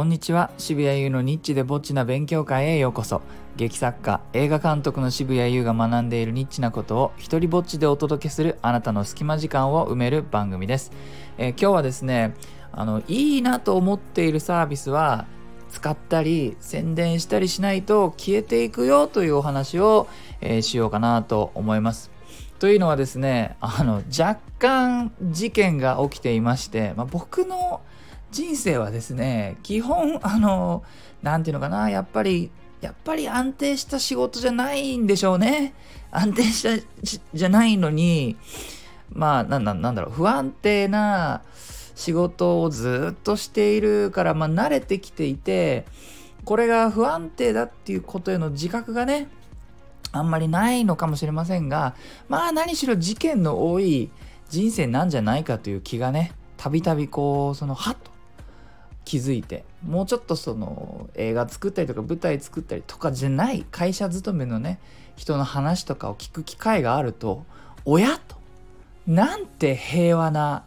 こんにちは。渋谷優のニッチでぼっちな勉強会へようこそ。劇作家映画監督の渋谷優が学んでいるニッチなことを一人ぼっちでお届けするあなたの隙間時間を埋める番組です、えー、今日はですねあのいいなと思っているサービスは使ったり宣伝したりしないと消えていくよというお話を、えー、しようかなと思います。というのはですねあの若干事件が起きていまして、まあ、僕の人生はですね、基本、あの、なんていうのかな、やっぱり、やっぱり安定した仕事じゃないんでしょうね。安定したじゃないのに、まあ、なんなんだろう、不安定な仕事をずっとしているから、まあ、慣れてきていて、これが不安定だっていうことへの自覚がね、あんまりないのかもしれませんが、まあ何しろ事件の多い人生なんじゃないかという気がね、たびたびこう、その、はっと気づいてもうちょっとその映画作ったりとか舞台作ったりとかじゃない会社勤めのね人の話とかを聞く機会があると親と。なんて平和な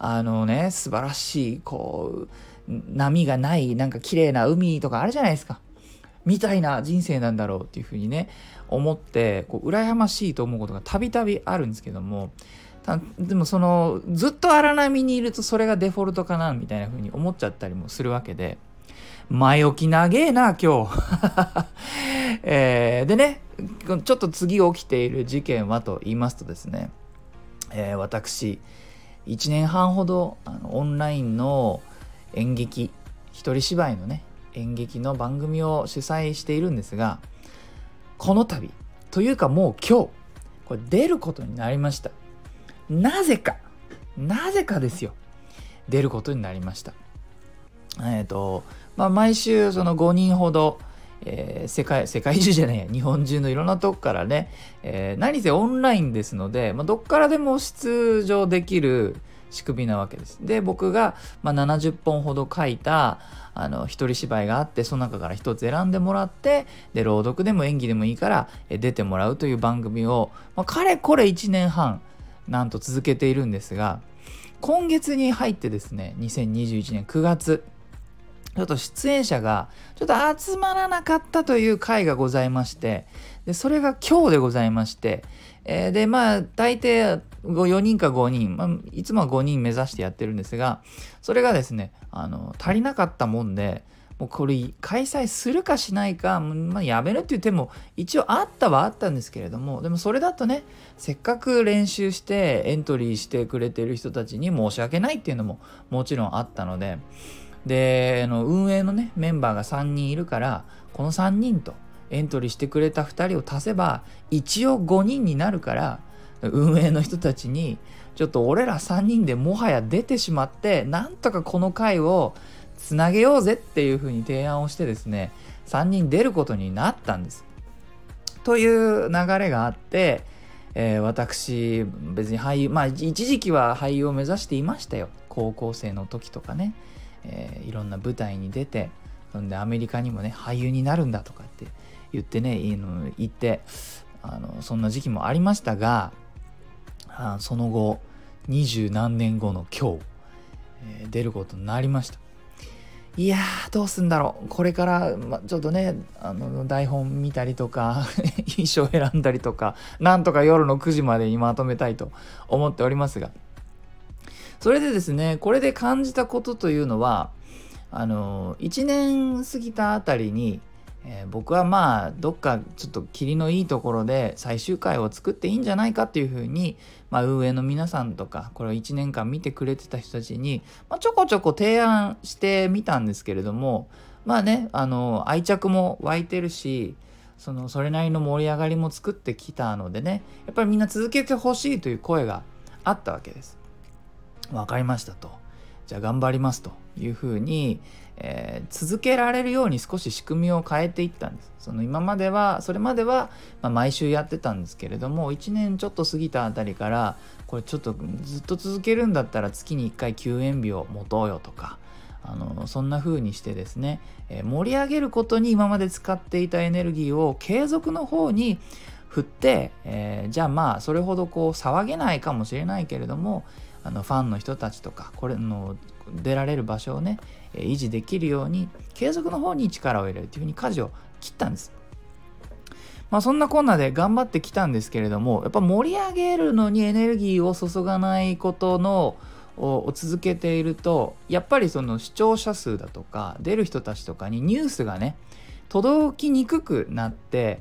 あのね素晴らしいこう波がないなんか綺麗な海とかあるじゃないですか。みたいな人生なんだろうっていうふうにね思ってこう羨ましいと思うことがたびたびあるんですけどもでもそのずっと荒波にいるとそれがデフォルトかなみたいな風に思っちゃったりもするわけで。前置き長えな今日、えー、でねちょっと次起きている事件はと言いますとですね、えー、私1年半ほどあのオンラインの演劇一人芝居のね演劇の番組を主催しているんですがこの度というかもう今日これ出ることになりました。なぜか、なぜかですよ、出ることになりました。えっ、ー、と、まあ、毎週その5人ほど、えー、世界、世界中じゃないや、日本中のいろんなとこからね、えー、何せオンラインですので、まあ、どっからでも出場できる仕組みなわけです。で、僕が、まあ、70本ほど書いた、あの、一人芝居があって、その中から一つ選んでもらって、で、朗読でも演技でもいいから、え出てもらうという番組を、まあ、かれこれ1年半、なんと続けているんですが今月に入ってですね2021年9月ちょっと出演者がちょっと集まらなかったという回がございましてでそれが今日でございまして、えー、でまあ大抵4人か5人、まあ、いつもは5人目指してやってるんですがそれがですねあの足りなかったもんでもうこれ開催するかしないか、まあ、やめるっていう手も一応あったはあったんですけれどもでもそれだとねせっかく練習してエントリーしてくれてる人たちに申し訳ないっていうのももちろんあったのでであの運営のねメンバーが3人いるからこの3人とエントリーしてくれた2人を足せば一応5人になるから運営の人たちにちょっと俺ら3人でもはや出てしまってなんとかこの回をつなげようぜっていうふうに提案をしてですね3人出ることになったんです。という流れがあって、えー、私別に俳優まあ一時期は俳優を目指していましたよ。高校生の時とかね、えー、いろんな舞台に出てそんでアメリカにもね俳優になるんだとかって言ってね言ってあのそんな時期もありましたがあその後二十何年後の今日、えー、出ることになりました。いやーどうすんだろう。これから、ま、ちょっとねあの台本見たりとか 衣装選んだりとかなんとか夜の9時までにまとめたいと思っておりますが。それでですねこれで感じたことというのはあの1年過ぎたあたりにえー、僕はまあどっかちょっと霧のいいところで最終回を作っていいんじゃないかっていうふうに、まあ、運営の皆さんとかこれを1年間見てくれてた人たちに、まあ、ちょこちょこ提案してみたんですけれどもまあねあの愛着も湧いてるしそのそれなりの盛り上がりも作ってきたのでねやっぱりみんな続けてほしいという声があったわけです。わかりましたと。じゃあ頑張りますというふうに、えー、続けられるように少し仕組みを変えていったんです。その今まではそれまでは、まあ、毎週やってたんですけれども1年ちょっと過ぎたあたりからこれちょっとずっと続けるんだったら月に1回休園日を持とうよとかあのそんな風にしてですね、えー、盛り上げることに今まで使っていたエネルギーを継続の方に振って、えー、じゃあまあそれほどこう騒げないかもしれないけれどもあのファンの人たちとかこれの出られる場所をね維持できるように継続の方に力を入れるというふうに舵を切ったんです。まあそんなこんなで頑張ってきたんですけれどもやっぱ盛り上げるのにエネルギーを注がないことのを続けているとやっぱりその視聴者数だとか出る人たちとかにニュースがね届きにくくなって、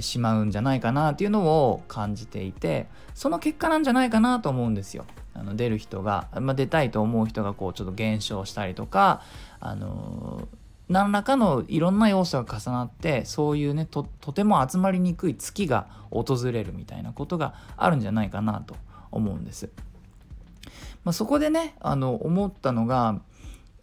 しまうんじゃないかなっていうのを感じていてその結果なんじゃないかなと思うんですよ。あの出る人が、まあ、出たいと思う人がこうちょっと減少したりとか、あのー、何らかのいろんな要素が重なってそういうねとても集まりにくい月が訪れるみたいなことがあるんじゃないかなと思うんです。まあ、そこでねあの思ったのが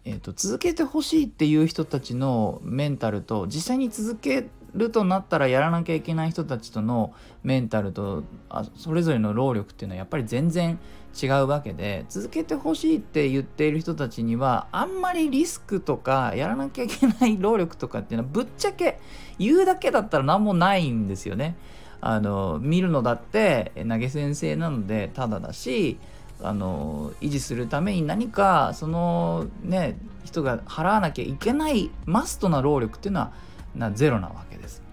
えーと、続けてほしいっていう人たちのメンタルと実際に続けるとなったらやらなきゃいけない人たちとのメンタルとあそれぞれの労力っていうのはやっぱり全然違うわけで続けてほしいって言っている人たちにはあんまりリスクとかやらなきゃいけない労力とかっていうのはぶっちゃけ言うだけだったら何もないんですよね。あの見るのだって投げ先生なのでただだしあの維持するために何かそのね人が払わなきゃいけないマストな労力っていうのはなゼロなわけです。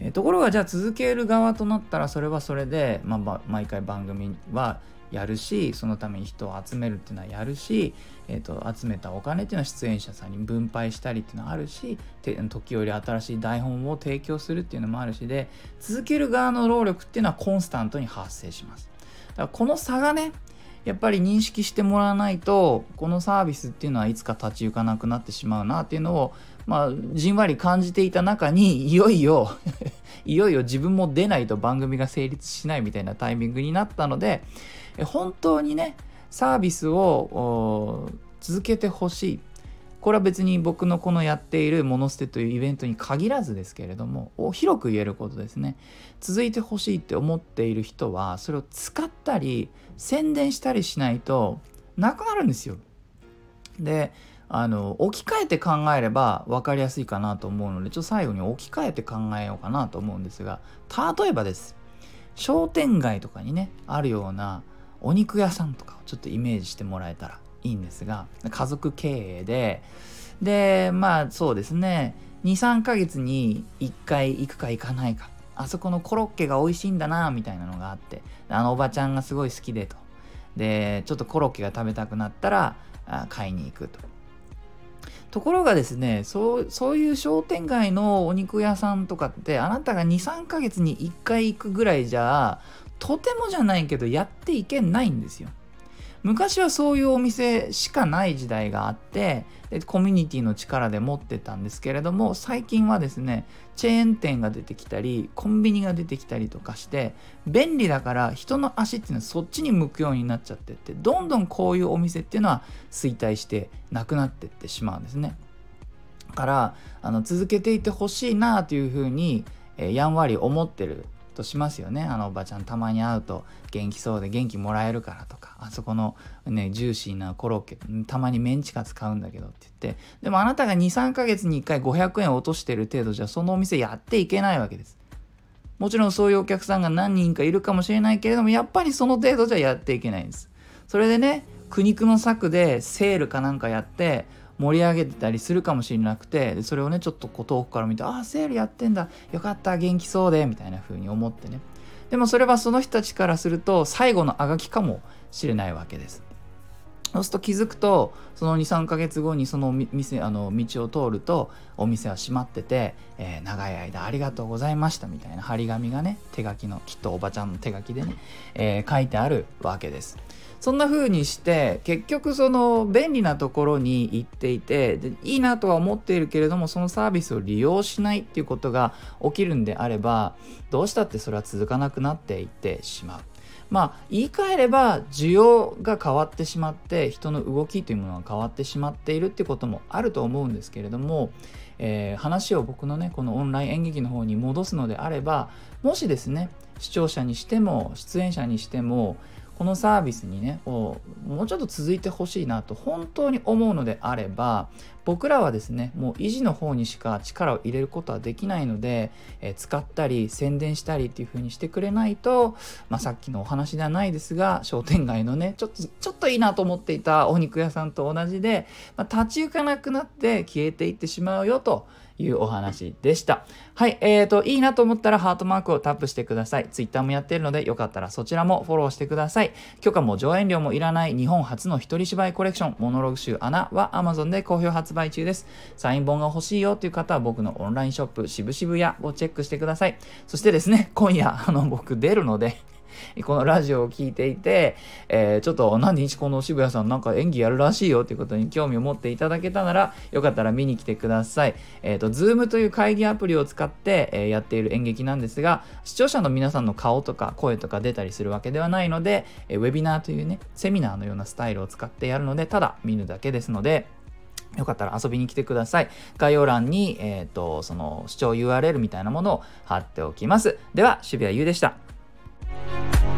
えところがじゃあ続ける側となったらそれはそれで、まあ、毎回番組はやるしそのために人を集めるっていうのはやるし、えーと、集めたお金っていうのは出演者さんに分配したりっていうのはあるし時折新しい台本を提供するっていうのもあるしで続ける側の労力っていうのはコンスタントに発生します。だからこの差がねやっぱり認識してもらわないとこのサービスっていうのはいつか立ち行かなくなってしまうなっていうのをまあじんわり感じていた中にいよいよ いよいよ自分も出ないと番組が成立しないみたいなタイミングになったので本当にねサービスを続けてほしい。これは別に僕のこのやっている「モノステ」というイベントに限らずですけれども広く言えることですね。続いてほしいって思っている人はそれを使ったり宣伝したりしないとなくなるんですよ。であの置き換えて考えれば分かりやすいかなと思うのでちょっと最後に置き換えて考えようかなと思うんですが例えばです。商店街とかにねあるようなお肉屋さんとかをちょっとイメージしてもらえたらいいんですが家族経営で。でまあそうですね。23ヶ月に1回行くか行かないか。あそこのコロッケが美味しいんだなみたいなのがあって。あのおばちゃんがすごい好きでと。でちょっとコロッケが食べたくなったら買いに行くと。ところがですねそうそういう商店街のお肉屋さんとかってあなたが23ヶ月に1回行くぐらいじゃとてもじゃないけどやっていけないんですよ。昔はそういうお店しかない時代があってでコミュニティの力で持ってたんですけれども最近はですねチェーン店が出てきたりコンビニが出てきたりとかして便利だから人の足っていうのはそっちに向くようになっちゃってってどんどんこういうお店っていうのは衰退してなくなってってしまうんですね。からあの続けていてほしいなというふうに、えー、やんわり思ってるとしますよね。あのおばちゃんたまに会うと元気そうで元気もらえるからとか。あそこのねジューシーなコロッケたまにメンチカツ買うんだけどって言って。でもあなたが23ヶ月に1回500円落としてる程度じゃそのお店やっていけないわけです。もちろんそういうお客さんが何人かいるかもしれないけれどもやっぱりその程度じゃやっていけないんです。それでね苦肉の策でセールかなんかやって盛り上げてたりするかもしれなくてそれをねちょっとこう遠くから見てああセールやってんだ。よかった元気そうでみたいな風に思ってね。でもそれはその人たちからすると最後のあがきかもしれないわけです。そうすると気づくとその23ヶ月後にその店あの道を通るとお店は閉まってて、えー、長い間ありがとうございましたみたいな張り紙がね手書きのきっとおばちゃんの手書きでね、えー、書いてあるわけです。そんな風にして結局その便利なところに行っていてでいいなとは思っているけれどもそのサービスを利用しないっていうことが起きるんであればどうしたってそれは続かなくなっていってしまう。まあ言い換えれば需要が変わってしまって人の動きというものが変わってしまっているっていうこともあると思うんですけれども、えー、話を僕のねこのオンライン演劇の方に戻すのであればもしですね視聴者にしても出演者にしてもこのサービスにねもうちょっと続いてほしいなと本当に思うのであれば僕らはですねもう維持の方にしか力を入れることはできないので、えー、使ったり宣伝したりっていう風にしてくれないと、まあ、さっきのお話ではないですが商店街のねちょっとちょっといいなと思っていたお肉屋さんと同じで、まあ、立ち行かなくなって消えていってしまうよというお話でした。はい、えーと、いいなと思ったらハートマークをタップしてください。Twitter もやってるので、よかったらそちらもフォローしてください。許可も上演料もいらない日本初の一人芝居コレクション、モノログ集アナは Amazon で好評発売中です。サイン本が欲しいよという方は僕のオンラインショップ、渋々屋をチェックしてください。そしてですね、今夜、あの、僕出るのでこのラジオを聴いていて、えー、ちょっと何日この渋谷さんなんか演技やるらしいよっていうことに興味を持っていただけたなら、よかったら見に来てください。えっ、ー、と、Zoom という会議アプリを使って、えー、やっている演劇なんですが、視聴者の皆さんの顔とか声とか出たりするわけではないので、えウェビナーというね、セミナーのようなスタイルを使ってやるので、ただ見るだけですので、よかったら遊びに来てください。概要欄に、えっ、ー、と、その視聴 URL みたいなものを貼っておきます。では、渋谷優でした。Thank you.